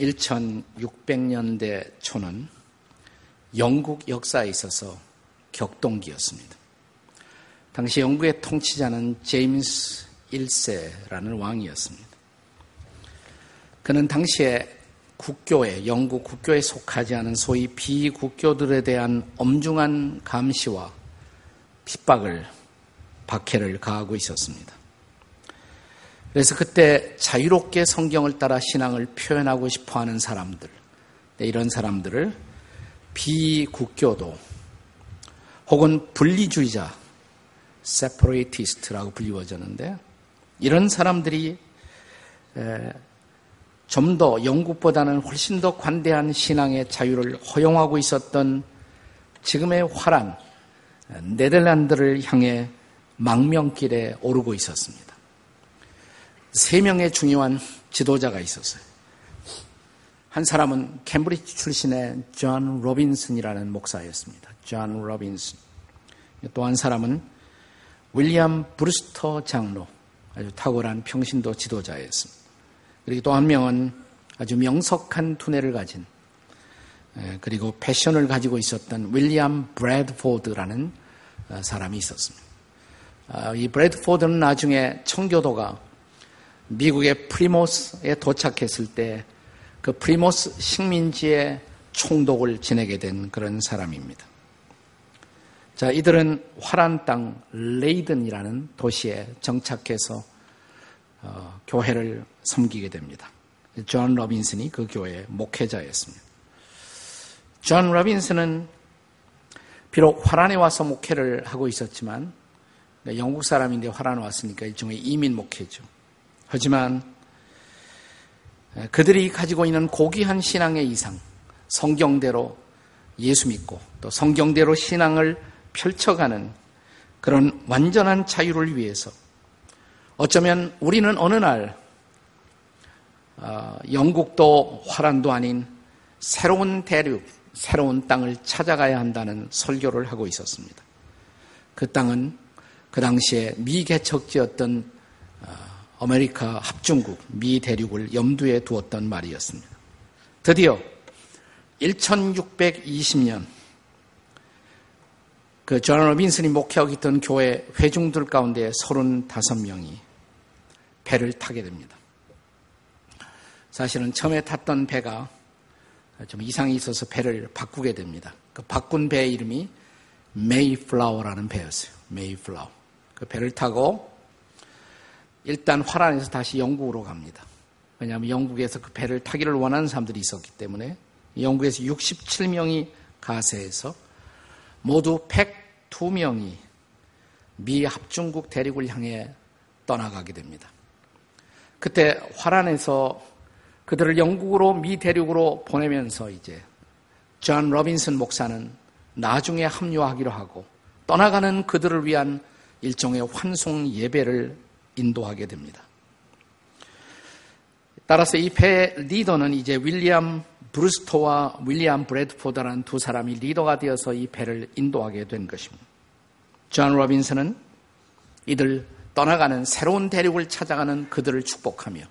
1600년대 초는 영국 역사에 있어서 격동기였습니다. 당시 영국의 통치자는 제임스 1세라는 왕이었습니다. 그는 당시에 국교에, 영국 국교에 속하지 않은 소위 비국교들에 대한 엄중한 감시와 핍박을, 박해를 가하고 있었습니다. 그래서 그때 자유롭게 성경을 따라 신앙을 표현하고 싶어 하는 사람들, 네, 이런 사람들을 비국교도 혹은 분리주의자, separatist라고 불리워졌는데 이런 사람들이 좀 더 영국보다는 훨씬 더 관대한 신앙의 자유를 허용하고 있었던 지금의 화란 네덜란드를 향해 망명길에 오르고 있었습니다. 세 명의 중요한 지도자가 있었어요. 한 사람은 캠브리지 출신의 존 로빈슨이라는 목사였습니다. 존 로빈슨. 또 한 사람은 윌리엄 브루스터 장로, 아주 탁월한 평신도 지도자였습니다. 그리고 또 한 명은 아주 명석한 두뇌를 가진 그리고 passion을 가지고 있었던 윌리엄 브래드포드라는 어, 사람이 있었습니다. 아, 이 브래드포드는 나중에 청교도가 미국의 프리모스에 도착했을 때 그 프리모스 식민지의 총독을 지내게 된 그런 사람입니다. 자, 이들은 화란 땅 레이든이라는 도시에 정착해서 어, 교회를 섬기게 됩니다. 존 로빈슨이 그 교회의 목회자였습니다. 존 로빈슨은 비록 화란에 와서 목회를 하고 있었지만 영국 사람인데 화란에 왔으니까 일종의 이민 목회죠. 하지만 그들이 가지고 있는 고귀한 신앙의 이상, 성경대로 예수 믿고 또 성경대로 신앙을 펼쳐가는 그런 완전한 자유를 위해서 어쩌면 우리는 어느 날 어, 영국도 화란도 아닌 새로운 대륙, 새로운 땅을 찾아가야 한다는 설교를 하고 있었습니다. 그 땅은 그 당시에 미개척지였던 어, 아메리카 합중국, 미 대륙을 염두에 두었던 말이었습니다. 드디어 1620년 그 존 로빈슨이 목회하고 있던 교회 회중들 가운데 35명이 배를 타게 됩니다. 사실은 처음에 탔던 배가 좀 이상이 있어서 배를 바꾸게 됩니다. 그 바꾼 배의 이름이 메이플라워라는 배였어요. 메이플라워. 그 배를 타고 일단 화란에서 다시 영국으로 갑니다. 왜냐하면 영국에서 그 배를 타기를 원하는 사람들이 있었기 때문에 영국에서 67명이 가세해서 모두 102명이 미 합중국 대륙을 향해 떠나가게 됩니다. 그때 화란에서 그들을 영국으로 미 대륙으로 보내면서 이제 존 로빈슨 목사는 나중에 합류하기로 하고 떠나가는 그들을 위한 일종의 환송 예배를 인도하게 됩니다. 따라서 이 배 리더는 이제 윌리엄 브루스터와 윌리엄 브래드포드라는 두 사람이 리더가 되어서 이 배를 인도하게 된 것입니다. 존 로빈슨은 이들 떠나가는 새로운 대륙을 찾아가는 그들을 축복하며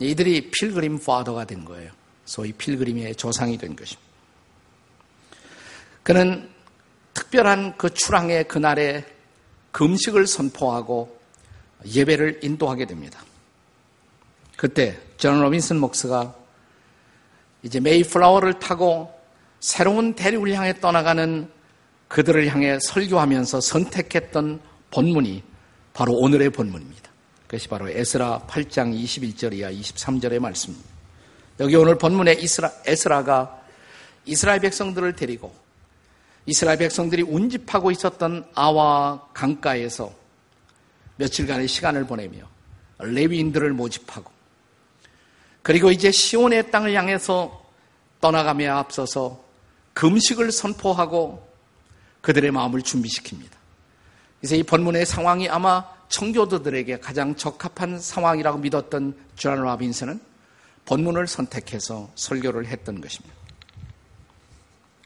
이들이 필그림 파더가 된 거예요. 소위 필그림의 조상이 된 것입니다. 그는 특별한 그 출항의 그날에 금식을 선포하고 예배를 인도하게 됩니다. 그때 존 로빈슨 목사가 이제 메이플라워를 타고 새로운 대륙을 향해 떠나가는 그들을 향해 설교하면서 선택했던 본문이 바로 오늘의 본문입니다. 그것이 바로 에스라 8장 21절 이하 23절의 말씀입니다. 여기 오늘 본문에 이스라, 에스라가 이스라엘 백성들을 데리고 이스라엘 백성들이 운집하고 있었던 아와 강가에서 며칠간의 시간을 보내며 레위인들을 모집하고 그리고 이제 시온의 땅을 향해서 떠나가며 앞서서 금식을 선포하고 그들의 마음을 준비시킵니다. 그래서 이 본문의 상황이 아마 청교도들에게 가장 적합한 상황이라고 믿었던 존 라빈슨은 본문을 선택해서 설교를 했던 것입니다.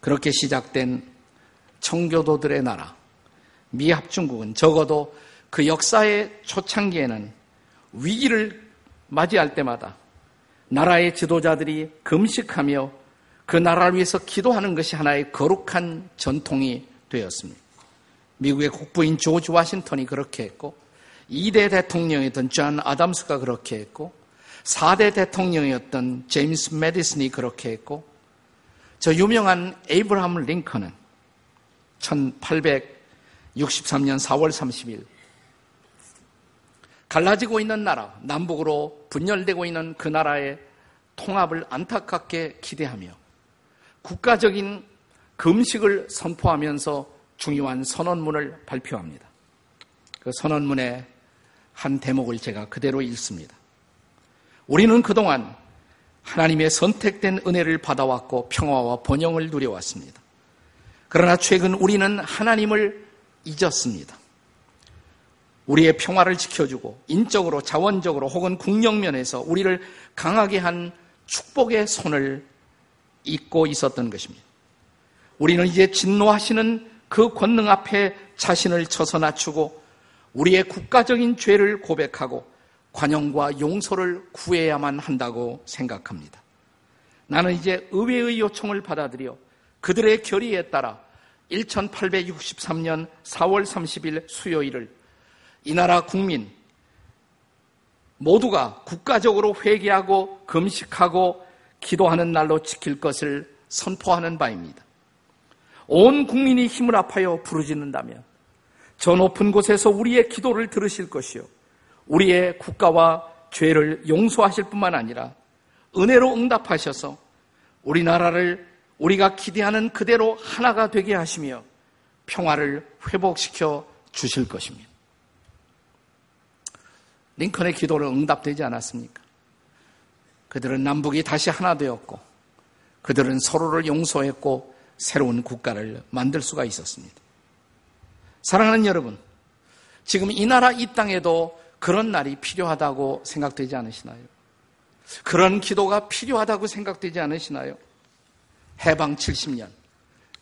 그렇게 시작된 청교도들의 나라, 미합중국은 적어도 그 역사의 초창기에는 위기를 맞이할 때마다 나라의 지도자들이 금식하며 그 나라를 위해서 기도하는 것이 하나의 거룩한 전통이 되었습니다. 미국의 국부인 조지 와싱턴이 그렇게 했고 2대 대통령이었던 존 아담스가 그렇게 했고 4대 대통령이었던 제임스 메디슨이 그렇게 했고 저 유명한 에이브라함 링컨은 1863년 4월 30일 갈라지고 있는 나라, 남북으로 분열되고 있는 그 나라의 통합을 안타깝게 기대하며 국가적인 금식을 선포하면서 중요한 선언문을 발표합니다. 그 선언문의 한 대목을 제가 그대로 읽습니다. 우리는 그동안 하나님의 선택된 은혜를 받아왔고 평화와 번영을 누려왔습니다. 그러나 최근 우리는 하나님을 잊었습니다. 우리의 평화를 지켜주고 인적으로 자원적으로 혹은 국력면에서 우리를 강하게 한 축복의 손을 잊고 있었던 것입니다. 우리는 이제 진노하시는 그 권능 앞에 자신을 쳐서 낮추고 우리의 국가적인 죄를 고백하고 관용과 용서를 구해야만 한다고 생각합니다. 나는 이제 의회의 요청을 받아들여 그들의 결의에 따라 1863년 4월 30일 수요일을 이 나라 국민 모두가 국가적으로 회개하고 금식하고 기도하는 날로 지킬 것을 선포하는 바입니다. 온 국민이 힘을 합하여 부르짖는다면 저 높은 곳에서 우리의 기도를 들으실 것이요. 우리의 국가와 죄를 용서하실 뿐만 아니라 은혜로 응답하셔서 우리나라를 우리가 기대하는 그대로 하나가 되게 하시며 평화를 회복시켜 주실 것입니다. 링컨의 기도를 응답되지 않았습니까? 그들은 남북이 다시 하나 되었고 그들은 서로를 용서했고 새로운 국가를 만들 수가 있었습니다. 사랑하는 여러분, 지금 이 나라 이 땅에도 그런 날이 필요하다고 생각되지 않으시나요? 그런 기도가 필요하다고 생각되지 않으시나요? 해방 70년.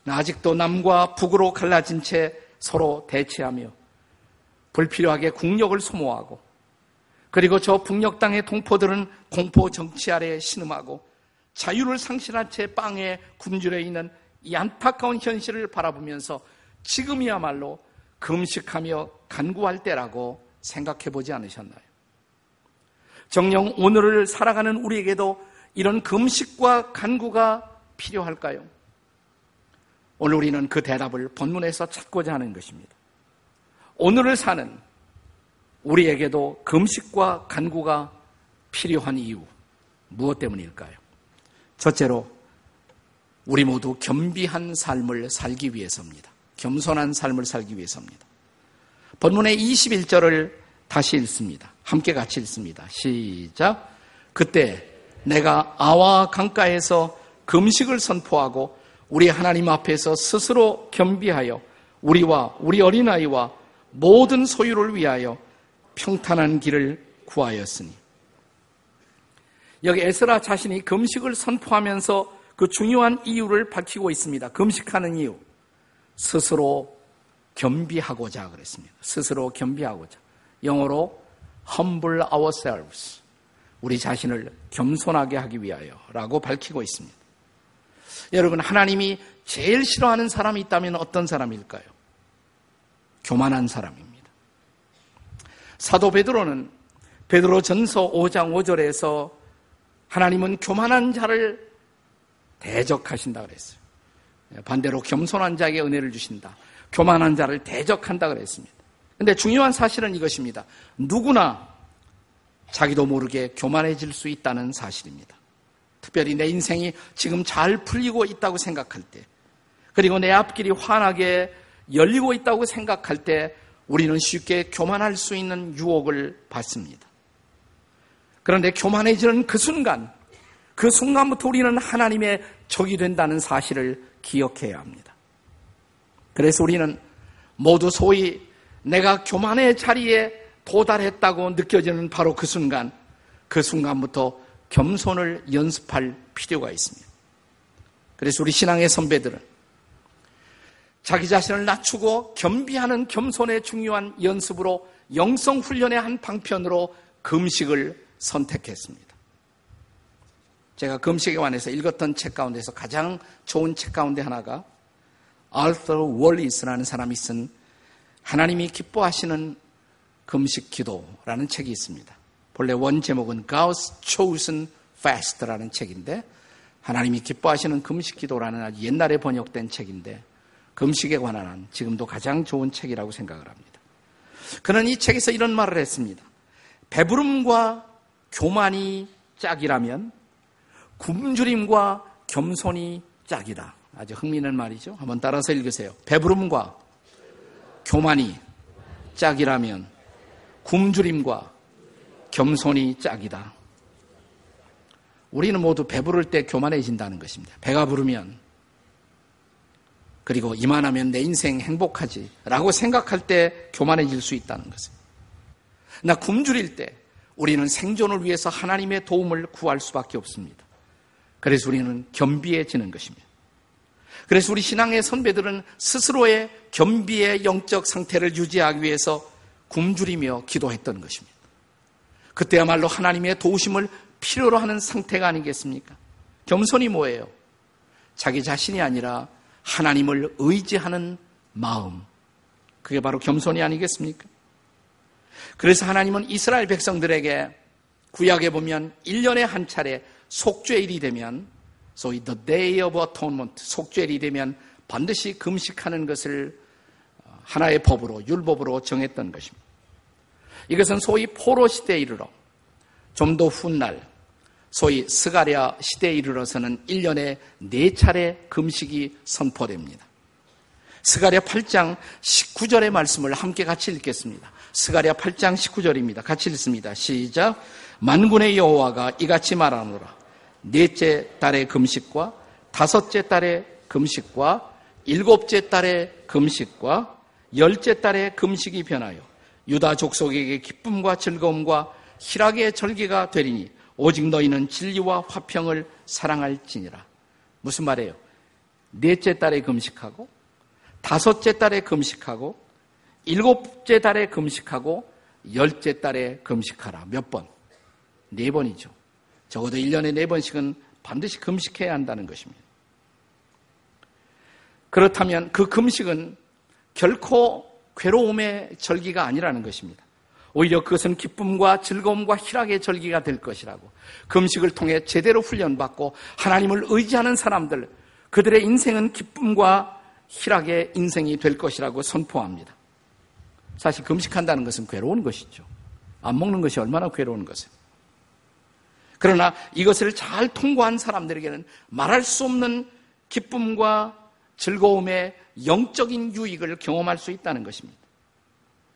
아직도 남과 북으로 갈라진 채 서로 대치하며 불필요하게 국력을 소모하고 그리고 저 북녘 땅의 동포들은 공포 정치 아래 신음하고 자유를 상실한 채 빵에 굶주려 있는 이 안타까운 현실을 바라보면서 지금이야말로 금식하며 간구할 때라고 생각해 보지 않으셨나요? 정령 오늘을 살아가는 우리에게도 이런 금식과 간구가 필요할까요? 오늘 우리는 그 대답을 본문에서 찾고자 하는 것입니다. 오늘을 사는 우리에게도 금식과 간구가 필요한 이유 무엇 때문일까요? 첫째로 우리 모두 겸비한 삶을 살기 위해서입니다. 겸손한 삶을 살기 위해서입니다. 본문의 21절을 다시 읽습니다. 함께 같이 읽습니다. 시작. 그때 내가 아와 강가에서 금식을 선포하고 우리 하나님 앞에서 스스로 겸비하여 우리와 우리 어린아이와 모든 소유를 위하여 평탄한 길을 구하였으니. 여기 에스라 자신이 금식을 선포하면서 그 중요한 이유를 밝히고 있습니다. 금식하는 이유. 스스로 겸비하고자 그랬습니다. 스스로 겸비하고자. 영어로 humble ourselves. 우리 자신을 겸손하게 하기 위하여 라고 밝히고 있습니다. 여러분, 하나님이 제일 싫어하는 사람이 있다면 어떤 사람일까요? 교만한 사람입니다. 사도 베드로는 베드로 전서 5장 5절에서 하나님은 교만한 자를 대적하신다 그랬어요. 반대로 겸손한 자에게 은혜를 주신다. 교만한 자를 대적한다 그랬습니다. 근데 중요한 사실은 이것입니다. 누구나 자기도 모르게 교만해질 수 있다는 사실입니다. 특별히 내 인생이 지금 잘 풀리고 있다고 생각할 때, 그리고 내 앞길이 환하게 열리고 있다고 생각할 때 우리는 쉽게 교만할 수 있는 유혹을 받습니다. 그런데 교만해지는 그 순간, 그 순간부터 우리는 하나님의 적이 된다는 사실을 기억해야 합니다. 그래서 우리는 모두 소위 내가 교만의 자리에 도달했다고 느껴지는 바로 그 순간, 그 순간부터 겸손을 연습할 필요가 있습니다. 그래서 우리 신앙의 선배들은 자기 자신을 낮추고 겸비하는 겸손의 중요한 연습으로 영성 훈련의 한 방편으로 금식을 선택했습니다. 제가 금식에 관해서 읽었던 책 가운데서 가장 좋은 책 가운데 하나가 알터 월리스라는 사람이 쓴 하나님이 기뻐하시는 금식 기도라는 책이 있습니다. 본래 원 제목은 God's Chosen Fast라는 책인데 하나님이 기뻐하시는 금식 기도라는 아주 옛날에 번역된 책인데 금식에 관한 한 지금도 가장 좋은 책이라고 생각을 합니다. 그는 이 책에서 이런 말을 했습니다. 배부름과 교만이 짝이라면 굶주림과 겸손이 짝이다. 아주 흥미있는 말이죠. 한번 따라서 읽으세요. 배부름과 교만이 짝이라면 굶주림과 겸손이 짝이다. 우리는 모두 배부를 때 교만해진다는 것입니다. 배가 부르면 그리고 이만하면 내 인생 행복하지 라고 생각할 때 교만해질 수 있다는 것입니다. 나 굶주릴 때 우리는 생존을 위해서 하나님의 도움을 구할 수밖에 없습니다. 그래서 우리는 겸비해지는 것입니다. 그래서 우리 신앙의 선배들은 스스로의 겸비의 영적 상태를 유지하기 위해서 굶주리며 기도했던 것입니다. 그때야말로 하나님의 도우심을 필요로 하는 상태가 아니겠습니까? 겸손이 뭐예요? 자기 자신이 아니라 하나님을 의지하는 마음. 그게 바로 겸손이 아니겠습니까? 그래서 하나님은 이스라엘 백성들에게 구약에 보면 1년에 한 차례 속죄일이 되면 소위 the day of atonement 속죄일이 되면 반드시 금식하는 것을 하나의 법으로 율법으로 정했던 것입니다. 이것은 소위 포로 시대에 이르러 좀 더 훗날 소위 스가랴 시대에 이르러서는 1년에 4차례 금식이 선포됩니다. 스가랴 8장 19절의 말씀을 함께 같이 읽겠습니다. 스가랴 8장 19절입니다. 같이 읽습니다. 시작. 만군의 여호와가 이같이 말하노라. 넷째 달의 금식과 다섯째 달의 금식과 일곱째 달의 금식과 열째 달의 금식이 변하여 유다 족속에게 기쁨과 즐거움과 희락의 절기가 되리니 오직 너희는 진리와 화평을 사랑할지니라. 무슨 말이에요? 넷째 달에 금식하고 다섯째 달에 금식하고 일곱째 달에 금식하고 열째 달에 금식하라. 몇 번? 네 번이죠. 적어도 1년에 네 번씩은 반드시 금식해야 한다는 것입니다. 그렇다면 그 금식은 결코 괴로움의 절기가 아니라는 것입니다. 오히려 그것은 기쁨과 즐거움과 희락의 절기가 될 것이라고. 금식을 통해 제대로 훈련받고 하나님을 의지하는 사람들, 그들의 인생은 기쁨과 희락의 인생이 될 것이라고 선포합니다. 사실 금식한다는 것은 괴로운 것이죠. 안 먹는 것이 얼마나 괴로운 것이에요. 그러나 이것을 잘 통과한 사람들에게는 말할 수 없는 기쁨과 즐거움의 영적인 유익을 경험할 수 있다는 것입니다.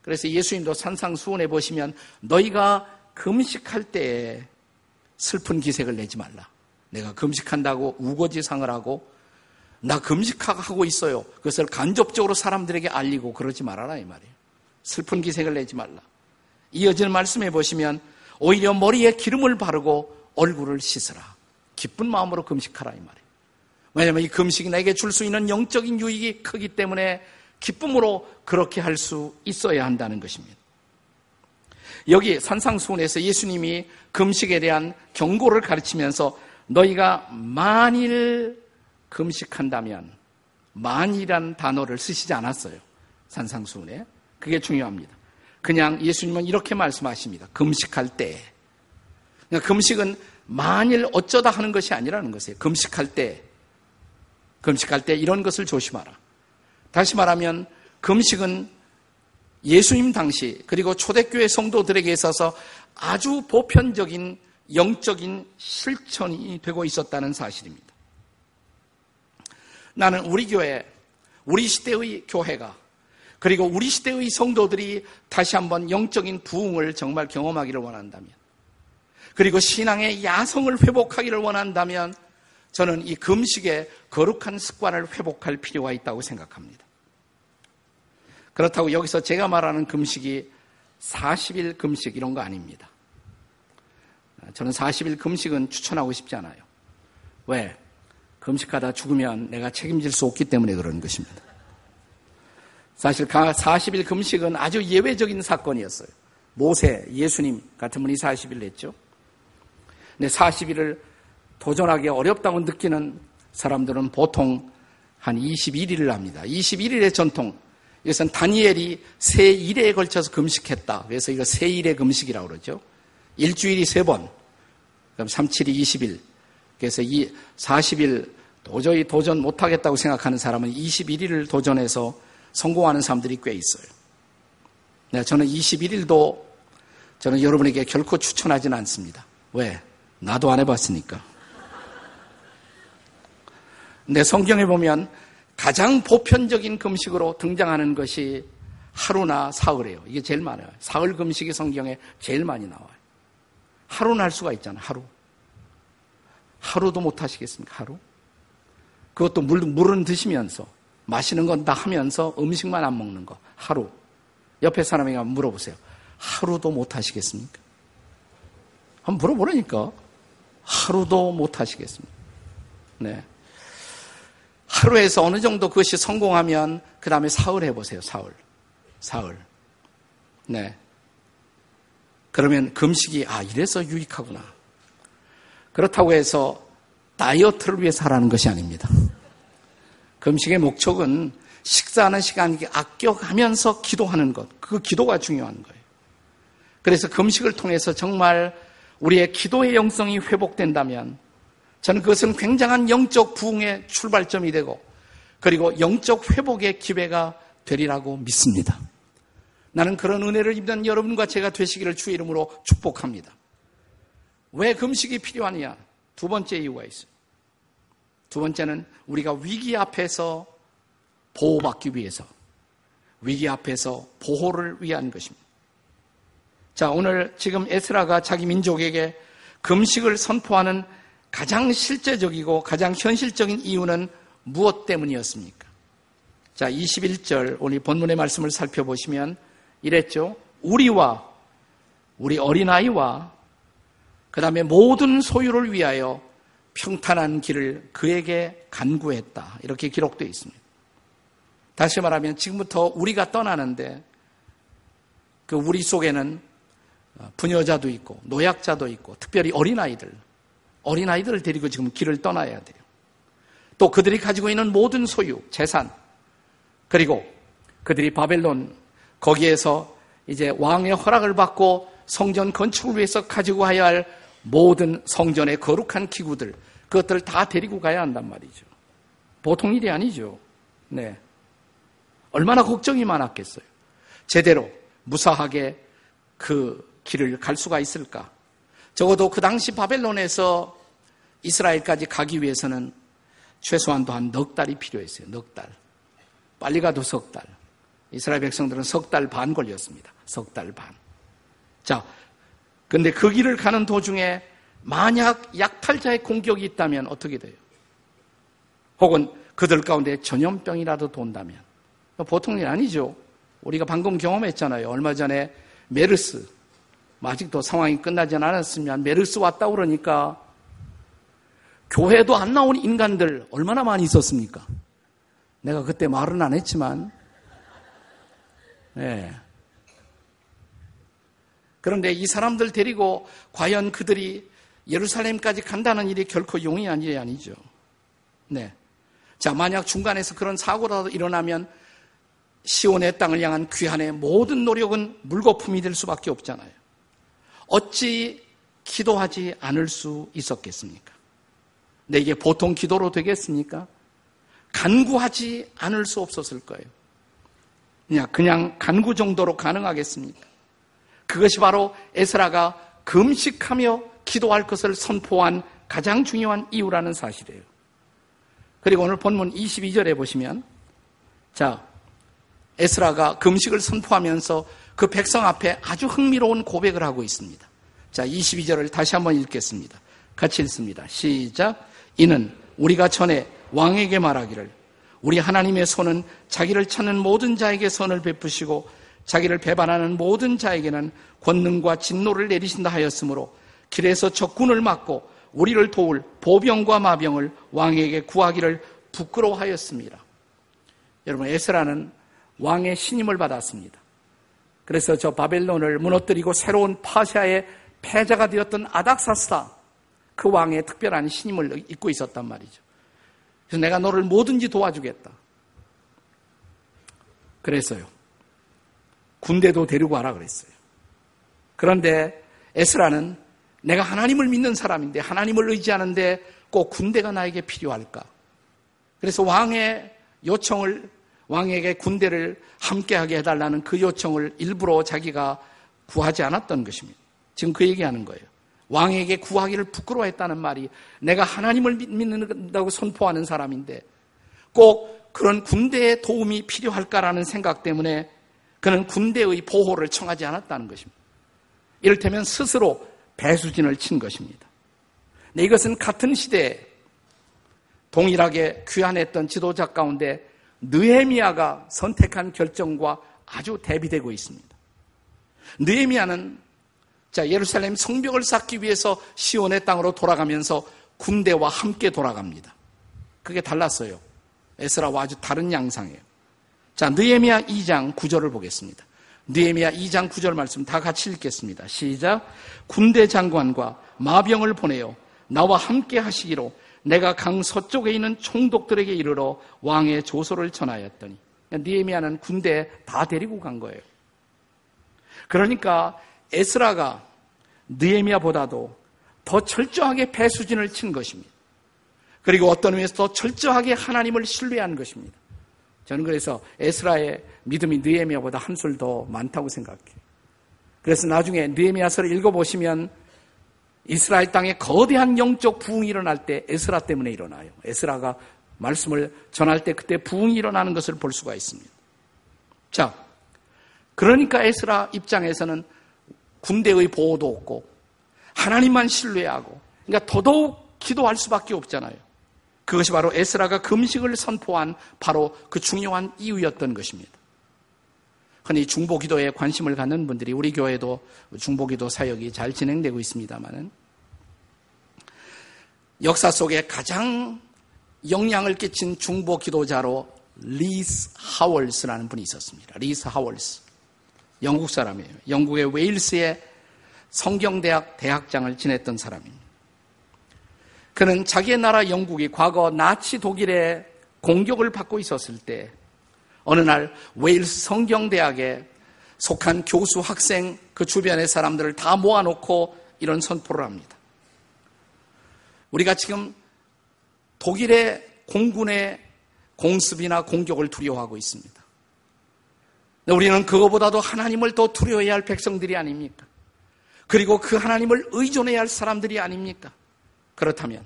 그래서 예수님도 산상수원에 보시면 너희가 금식할 때에 슬픈 기색을 내지 말라. 내가 금식한다고 우거지상을 하고 나 금식하고 있어요. 그것을 간접적으로 사람들에게 알리고 그러지 말아라 이 말이에요. 슬픈 기색을 내지 말라. 이어지는 말씀에 보시면 오히려 머리에 기름을 바르고 얼굴을 씻으라. 기쁜 마음으로 금식하라 이 말이에요. 왜냐하면 이 금식이 나에게 줄 수 있는 영적인 유익이 크기 때문에 기쁨으로 그렇게 할 수 있어야 한다는 것입니다. 여기 산상수훈에서 예수님이 금식에 대한 경고를 가르치면서 너희가 만일 금식한다면 만이란 단어를 쓰시지 않았어요. 산상수훈에. 그게 중요합니다. 그냥 예수님은 이렇게 말씀하십니다. 금식할 때. 그러니까 금식은 만일 어쩌다 하는 것이 아니라는 것이에요. 금식할 때. 금식할 때 이런 것을 조심하라. 다시 말하면 금식은 예수님 당시 그리고 초대교회 성도들에게 있어서 아주 보편적인 영적인 실천이 되고 있었다는 사실입니다. 나는 우리 교회, 우리 시대의 교회가 그리고 우리 시대의 성도들이 다시 한번 영적인 부흥을 정말 경험하기를 원한다면 그리고 신앙의 야성을 회복하기를 원한다면 저는 이 금식의 거룩한 습관을 회복할 필요가 있다고 생각합니다. 그렇다고 여기서 제가 말하는 금식이 40일 금식 이런 거 아닙니다. 저는 40일 금식은 추천하고 싶지 않아요. 왜? 금식하다 죽으면 내가 책임질 수 없기 때문에 그런 것입니다. 사실 40일 금식은 아주 예외적인 사건이었어요. 모세, 예수님 같은 분이 40일 했죠. 근데 40일을 도전하기 어렵다고 느끼는 사람들은 보통 한 21일을 합니다. 21일의 전통. 이것은 다니엘이 세 일에 걸쳐서 금식했다. 그래서 이거 세 일의 금식이라고 그러죠. 일주일이 세 번. 그럼 3, 7이 20일. 그래서 이 40일 도저히 도전 못하겠다고 생각하는 사람은 21일을 도전해서 성공하는 사람들이 꽤 있어요. 네, 저는 21일도 저는 여러분에게 결코 추천하지는 않습니다. 왜? 나도 안 해봤으니까. 내 성경에 보면 가장 보편적인 금식으로 등장하는 것이 하루나 사흘이에요. 이게 제일 많아요. 사흘 금식이 성경에 제일 많이 나와요. 하루는 할 수가 있잖아요. 하루. 하루도 못 하시겠습니까? 하루? 그것도 물, 물은 드시면서 마시는 건 다 하면서 음식만 안 먹는 거. 하루. 옆에 사람에게 물어보세요. 하루도 못 하시겠습니까? 한번 물어보라니까. 하루도 못 하시겠습니까? 네. 하루에서 어느 정도 그것이 성공하면 그 다음에 사흘 해보세요. 사흘. 사흘. 네. 그러면 금식이 아 이래서 유익하구나. 그렇다고 해서 다이어트를 위해서 하라는 것이 아닙니다. 금식의 목적은 식사하는 시간 아껴가면서 기도하는 것. 그 기도가 중요한 거예요. 그래서 금식을 통해서 정말 우리의 기도의 영성이 회복된다면 저는 그것은 굉장한 영적 부흥의 출발점이 되고 그리고 영적 회복의 기회가 되리라고 믿습니다. 나는 그런 은혜를 입는 여러분과 제가 되시기를 주의 이름으로 축복합니다. 왜 금식이 필요하냐? 두 번째 이유가 있어요. 두 번째는 우리가 위기 앞에서 보호받기 위해서 위기 앞에서 보호를 위한 것입니다. 자, 오늘 지금 에스라가 자기 민족에게 금식을 선포하는 가장 실제적이고 가장 현실적인 이유는 무엇 때문이었습니까? 자, 21절 오늘 본문의 말씀을 살펴보시면 이랬죠. 우리와 우리 어린아이와 그 다음에 모든 소유를 위하여 평탄한 길을 그에게 간구했다. 이렇게 기록되어 있습니다. 다시 말하면 지금부터 우리가 떠나는데 그 우리 속에는 부녀자도 있고 노약자도 있고 특별히 어린아이들 어린아이들을 데리고 지금 길을 떠나야 돼요. 또 그들이 가지고 있는 모든 소유, 재산 그리고 그들이 바벨론 거기에서 이제 왕의 허락을 받고 성전 건축을 위해서 가지고 가야 할 모든 성전의 거룩한 기구들 그것들을 다 데리고 가야 한단 말이죠. 보통 일이 아니죠. 네. 얼마나 걱정이 많았겠어요. 제대로 무사하게 그 길을 갈 수가 있을까? 적어도 그 당시 바벨론에서 이스라엘까지 가기 위해서는 최소한도 한 넉 달이 필요했어요. 넉 달. 빨리 가도 석 달. 이스라엘 백성들은 석 달 반 걸렸습니다. 석 달 반. 자, 근데 그 길을 가는 도중에 만약 약탈자의 공격이 있다면 어떻게 돼요? 혹은 그들 가운데 전염병이라도 돈다면 보통 일 아니죠. 우리가 방금 경험했잖아요. 얼마 전에 메르스 아직도 상황이 끝나지 않았으면 메르스 왔다 그러니까 교회도 안 나온 인간들 얼마나 많이 있었습니까? 내가 그때 말은 안 했지만, 네. 그런데 이 사람들 데리고 과연 그들이 예루살렘까지 간다는 일이 결코 용이 아니 아니죠. 네. 자, 만약 중간에서 그런 사고라도 일어나면 시온의 땅을 향한 귀한의 모든 노력은 물거품이 될 수밖에 없잖아요. 어찌 기도하지 않을 수 있었겠습니까? 내 이게 보통 기도로 되겠습니까? 간구하지 않을 수 없었을 거예요. 그냥, 그냥 간구 정도로 가능하겠습니까? 그것이 바로 에스라가 금식하며 기도할 것을 선포한 가장 중요한 이유라는 사실이에요. 그리고 오늘 본문 22절에 보시면 자 에스라가 금식을 선포하면서 그 백성 앞에 아주 흥미로운 고백을 하고 있습니다. 자 22절을 다시 한번 읽겠습니다. 같이 읽습니다. 시작. 이는 우리가 전에 왕에게 말하기를 우리 하나님의 손은 자기를 찾는 모든 자에게 선을 베푸시고 자기를 배반하는 모든 자에게는 권능과 진노를 내리신다 하였으므로 길에서 적군을 막고 우리를 도울 보병과 마병을 왕에게 구하기를 부끄러워하였습니다. 여러분 에스라는 왕의 신임을 받았습니다. 그래서 저 바벨론을 무너뜨리고 새로운 파샤의 패자가 되었던 아닥사스다 그 왕의 특별한 신임을 입고 있었단 말이죠. 그래서 내가 너를 뭐든지 도와주겠다. 그랬어요. 군대도 데리고 와라 그랬어요. 그런데 에스라는 내가 하나님을 믿는 사람인데 하나님을 의지하는데 꼭 군대가 나에게 필요할까? 그래서 왕의 요청을 왕에게 군대를 함께하게 해달라는 그 요청을 일부러 자기가 구하지 않았던 것입니다. 지금 그 얘기하는 거예요. 왕에게 구하기를 부끄러워했다는 말이 내가 하나님을 믿는다고 선포하는 사람인데 꼭 그런 군대의 도움이 필요할까라는 생각 때문에 그는 군대의 보호를 청하지 않았다는 것입니다. 이를테면 스스로 배수진을 친 것입니다. 네, 이것은 같은 시대에 동일하게 귀환했던 지도자 가운데 느헤미야가 선택한 결정과 아주 대비되고 있습니다. 느헤미야는 자 예루살렘 성벽을 쌓기 위해서 시온의 땅으로 돌아가면서 군대와 함께 돌아갑니다. 그게 달랐어요. 에스라와 아주 다른 양상이에요. 자 느헤미야 2장 9절을 보겠습니다. 느헤미야 2장 9절 말씀 다 같이 읽겠습니다. 시작. 군대 장관과 마병을 보내요. 나와 함께 하시기로 내가 강 서쪽에 있는 총독들에게 이르러 왕의 조소를 전하였더니 니에미아는 군대 다 데리고 간 거예요. 그러니까 에스라가 느에미아보다도 더 철저하게 배수진을 친 것입니다. 그리고 어떤 의미에서 더 철저하게 하나님을 신뢰한 것입니다. 저는 그래서 에스라의 믿음이 느에미아보다 한술 더 많다고 생각해요. 그래서 나중에 느에미아서를 읽어보시면 이스라엘 땅에 거대한 영적 부흥이 일어날 때 에스라 때문에 일어나요. 에스라가 말씀을 전할 때 그때 부흥이 일어나는 것을 볼 수가 있습니다. 자, 그러니까 에스라 입장에서는 군대의 보호도 없고 하나님만 신뢰하고 그러니까 더더욱 기도할 수밖에 없잖아요. 그것이 바로 에스라가 금식을 선포한 바로 그 중요한 이유였던 것입니다. 흔히 중보기도에 관심을 갖는 분들이 우리 교회도 중보기도 사역이 잘 진행되고 있습니다만은 역사 속에 가장 영향을 끼친 중보 기도자로 리스 하월스라는 분이 있었습니다. 리스 하월스. 영국 사람이에요. 영국의 웨일스의 성경대학 대학장을 지냈던 사람입니다. 그는 자기의 나라 영국이 과거 나치 독일의 공격을 받고 있었을 때 어느 날 웨일스 성경대학에 속한 교수, 학생, 그 주변의 사람들을 다 모아놓고 이런 선포를 합니다. 우리가 지금 독일의 공군의 공습이나 공격을 두려워하고 있습니다. 우리는 그거보다도 하나님을 더 두려워해야 할 백성들이 아닙니까? 그리고 그 하나님을 의존해야 할 사람들이 아닙니까? 그렇다면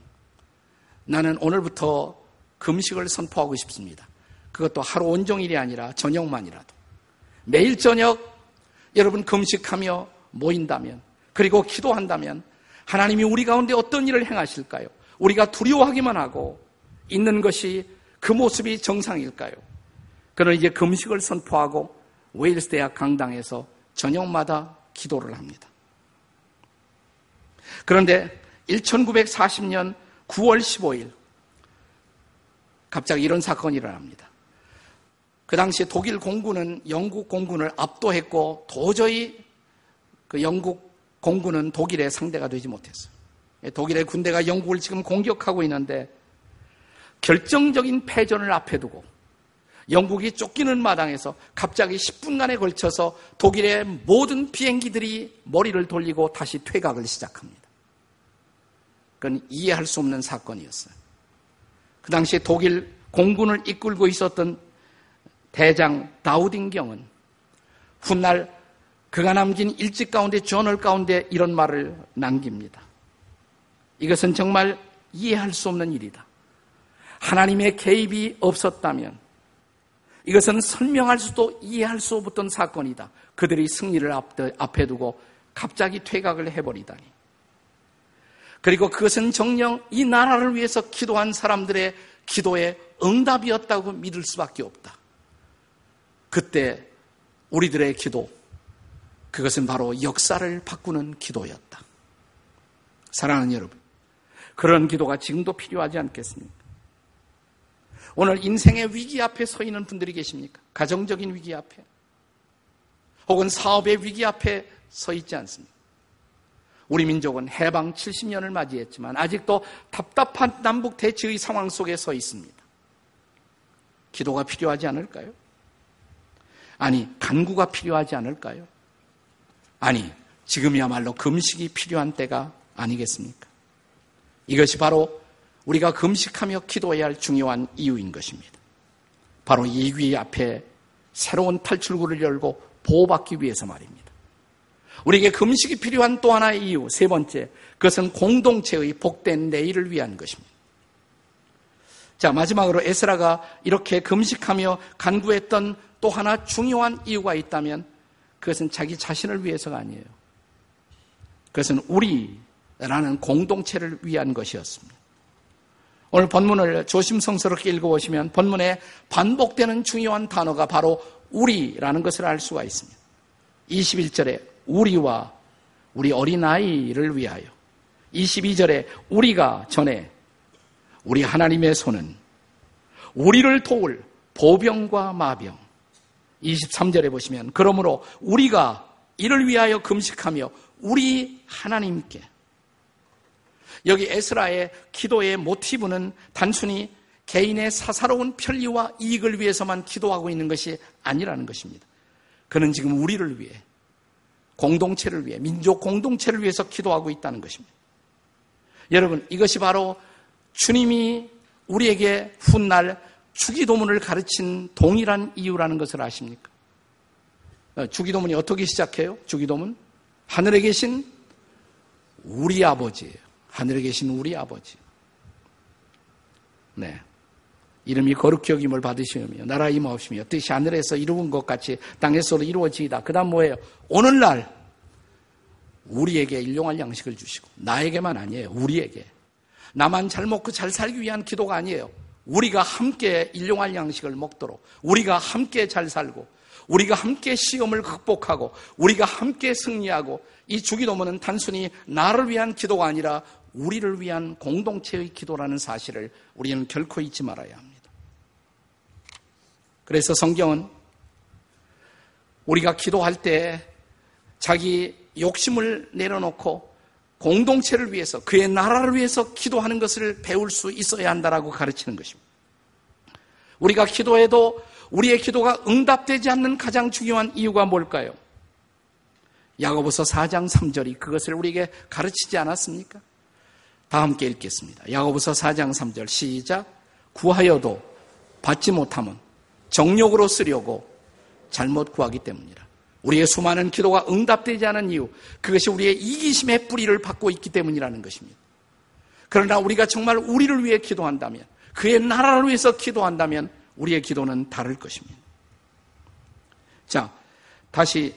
나는 오늘부터 금식을 선포하고 싶습니다. 그것도 하루 온종일이 아니라 저녁만이라도 매일 저녁 여러분 금식하며 모인다면 그리고 기도한다면 하나님이 우리 가운데 어떤 일을 행하실까요? 우리가 두려워하기만 하고 있는 것이 그 모습이 정상일까요? 그는 이제 금식을 선포하고 웨일스 대학 강당에서 저녁마다 기도를 합니다. 그런데 1940년 9월 15일 갑자기 이런 사건이 일어납니다. 그 당시에 독일 공군은 영국 공군을 압도했고 도저히 그 영국 공군은 독일의 상대가 되지 못했어요. 독일의 군대가 영국을 지금 공격하고 있는데 결정적인 패전을 앞에 두고 영국이 쫓기는 마당에서 갑자기 10분간에 걸쳐서 독일의 모든 비행기들이 머리를 돌리고 다시 퇴각을 시작합니다. 그건 이해할 수 없는 사건이었어요. 그 당시에 독일 공군을 이끌고 있었던 대장 다우딩경은 훗날 그가 남긴 일찍 가운데 저널 가운데 이런 말을 남깁니다. 이것은 정말 이해할 수 없는 일이다. 하나님의 개입이 없었다면 이것은 설명할 수도 이해할 수 없던 사건이다. 그들이 승리를 앞에 두고 갑자기 퇴각을 해버리다니. 그리고 그것은 정령 이 나라를 위해서 기도한 사람들의 기도의 응답이었다고 믿을 수밖에 없다. 그때 우리들의 기도, 그것은 바로 역사를 바꾸는 기도였다. 사랑하는 여러분, 그런 기도가 지금도 필요하지 않겠습니까? 오늘 인생의 위기 앞에 서 있는 분들이 계십니까? 가정적인 위기 앞에. 혹은 사업의 위기 앞에 서 있지 않습니까? 우리 민족은 해방 70년을 맞이했지만 아직도 답답한 남북 대치의 상황 속에 서 있습니다. 기도가 필요하지 않을까요? 아니, 간구가 필요하지 않을까요? 아니, 지금이야말로 금식이 필요한 때가 아니겠습니까? 이것이 바로 우리가 금식하며 기도해야 할 중요한 이유인 것입니다. 바로 이위 앞에 새로운 탈출구를 열고 보호받기 위해서 말입니다. 우리에게 금식이 필요한 또 하나의 이유, 세 번째, 그것은 공동체의 복된 내일을 위한 것입니다. 자, 마지막으로 에스라가 이렇게 금식하며 간구했던 또 하나 중요한 이유가 있다면 그것은 자기 자신을 위해서가 아니에요. 그것은 우리라는 공동체를 위한 것이었습니다. 오늘 본문을 조심성스럽게 읽어보시면 본문에 반복되는 중요한 단어가 바로 우리라는 것을 알 수가 있습니다. 21절에 우리와 우리 어린아이를 위하여 22절에 우리가 전에 우리 하나님의 손은 우리를 도울 보병과 마병 23절에 보시면 그러므로 우리가 이를 위하여 금식하며 우리 하나님께 여기 에스라의 기도의 모티브는 단순히 개인의 사사로운 편리와 이익을 위해서만 기도하고 있는 것이 아니라는 것입니다. 그는 지금 우리를 위해 공동체를 위해 민족 공동체를 위해서 기도하고 있다는 것입니다. 여러분 이것이 바로 주님이 우리에게 훗날 주기도문을 가르친 동일한 이유라는 것을 아십니까? 어, 주기도문이 어떻게 시작해요? 주기도문 하늘에 계신 우리 아버지예요. 하늘에 계신 우리 아버지. 네. 이름이 거룩히 여김을 받으시며 나라 임하옵시며 뜻이 하늘에서 이루은 것 같이 땅에서도 이루어지이다. 그 다음 뭐예요? 오늘날 우리에게 일용할 양식을 주시고 나에게만 아니에요. 우리에게. 나만 잘 먹고 잘 살기 위한 기도가 아니에요. 우리가 함께 일용할 양식을 먹도록 우리가 함께 잘 살고 우리가 함께 시험을 극복하고 우리가 함께 승리하고 이 주기도문은 단순히 나를 위한 기도가 아니라 우리를 위한 공동체의 기도라는 사실을 우리는 결코 잊지 말아야 합니다. 그래서 성경은 우리가 기도할 때 자기 욕심을 내려놓고 공동체를 위해서 그의 나라를 위해서 기도하는 것을 배울 수 있어야 한다라고 가르치는 것입니다. 우리가 기도해도 우리의 기도가 응답되지 않는 가장 중요한 이유가 뭘까요? 야고보서 4장 3절이 그것을 우리에게 가르치지 않았습니까? 다 함께 읽겠습니다. 야고보서 4장 3절 시작 구하여도 받지 못함은 정욕으로 쓰려고 잘못 구하기 때문이라. 우리의 수많은 기도가 응답되지 않은 이유, 그것이 우리의 이기심의 뿌리를 받고 있기 때문이라는 것입니다. 그러나 우리가 정말 우리를 위해 기도한다면, 그의 나라를 위해서 기도한다면, 우리의 기도는 다를 것입니다. 자, 다시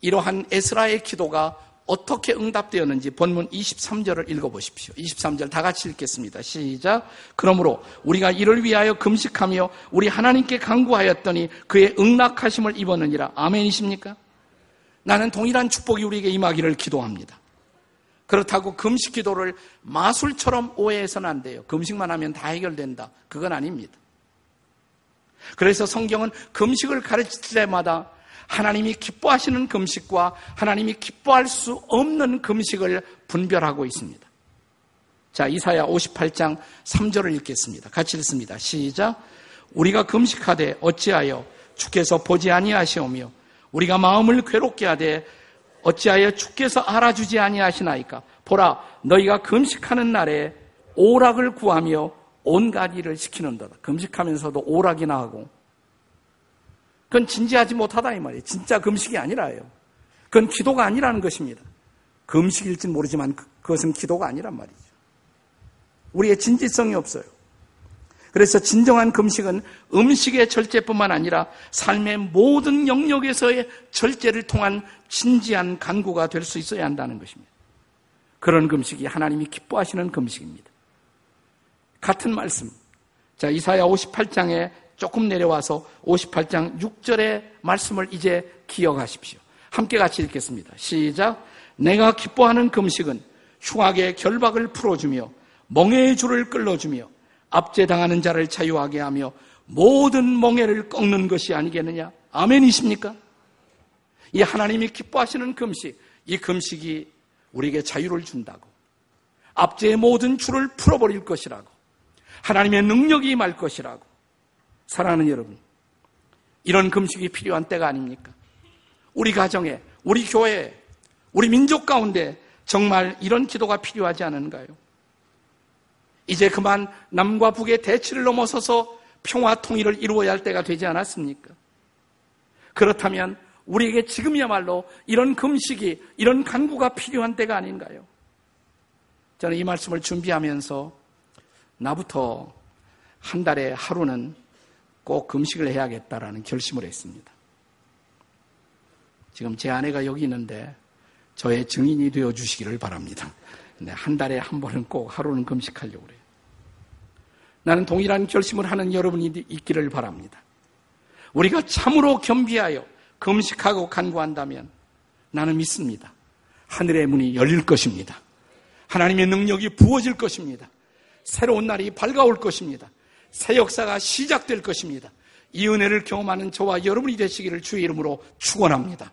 이러한 에스라의 기도가 어떻게 응답되었는지 본문 23절을 읽어보십시오. 23절 다 같이 읽겠습니다. 시작. 그러므로 우리가 이를 위하여 금식하며 우리 하나님께 강구하였더니 그의 응낙하심을 입었느니라. 아멘이십니까? 나는 동일한 축복이 우리에게 임하기를 기도합니다. 그렇다고 금식 기도를 마술처럼 오해해서는 안 돼요. 금식만 하면 다 해결된다. 그건 아닙니다. 그래서 성경은 금식을 가르칠 때마다 하나님이 기뻐하시는 금식과 하나님이 기뻐할 수 없는 금식을 분별하고 있습니다. 자, 이사야 58장 3절을 읽겠습니다. 같이 읽습니다. 시작. 우리가 금식하되 어찌하여 주께서 보지 아니하시오며 우리가 마음을 괴롭게 하되 어찌하여 주께서 알아주지 아니하시나이까 보라 너희가 금식하는 날에 오락을 구하며 온갖 일을 시키는도다. 금식하면서도 오락이나 하고 그건 진지하지 못하다 이 말이에요. 진짜 금식이 아니라요. 그건 기도가 아니라는 것입니다. 금식일진 모르지만 그, 그것은 기도가 아니란 말이죠. 우리의 진지성이 없어요. 그래서 진정한 금식은 음식의 절제뿐만 아니라 삶의 모든 영역에서의 절제를 통한 진지한 간구가 될 수 있어야 한다는 것입니다. 그런 금식이 하나님이 기뻐하시는 금식입니다. 같은 말씀. 자, 이사야 58장에 조금 내려와서 58장 6절의 말씀을 이제 기억하십시오. 함께 같이 읽겠습니다. 시작. 내가 기뻐하는 금식은 흉악의 결박을 풀어주며 멍해의 줄을 끌어주며 압제당하는 자를 자유하게 하며 모든 멍해를 꺾는 것이 아니겠느냐? 아멘이십니까? 이 하나님이 기뻐하시는 금식, 이 금식이 우리에게 자유를 준다고. 압제의 모든 줄을 풀어버릴 것이라고. 하나님의 능력이 임할 것이라고. 사랑하는 여러분, 이런 금식이 필요한 때가 아닙니까? 우리 가정에, 우리 교회에, 우리 민족 가운데 정말 이런 기도가 필요하지 않은가요? 이제 그만 남과 북의 대치를 넘어서서 평화 통일을 이루어야 할 때가 되지 않았습니까? 그렇다면 우리에게 지금이야말로 이런 금식이, 이런 간구가 필요한 때가 아닌가요? 저는 이 말씀을 준비하면서 나부터 한 달에 하루는 꼭 금식을 해야겠다라는 결심을 했습니다. 지금 제 아내가 여기 있는데 저의 증인이 되어 주시기를 바랍니다. 한 달에 한 번은 꼭 하루는 금식하려고 그래요. 나는 동일한 결심을 하는 여러분이 있기를 바랍니다. 우리가 참으로 겸비하여 금식하고 간구한다면 나는 믿습니다. 하늘의 문이 열릴 것입니다. 하나님의 능력이 부어질 것입니다. 새로운 날이 밝아올 것입니다. 새 역사가 시작될 것입니다. 이 은혜를 경험하는 저와 여러분이 되시기를 주의 이름으로 축원합니다.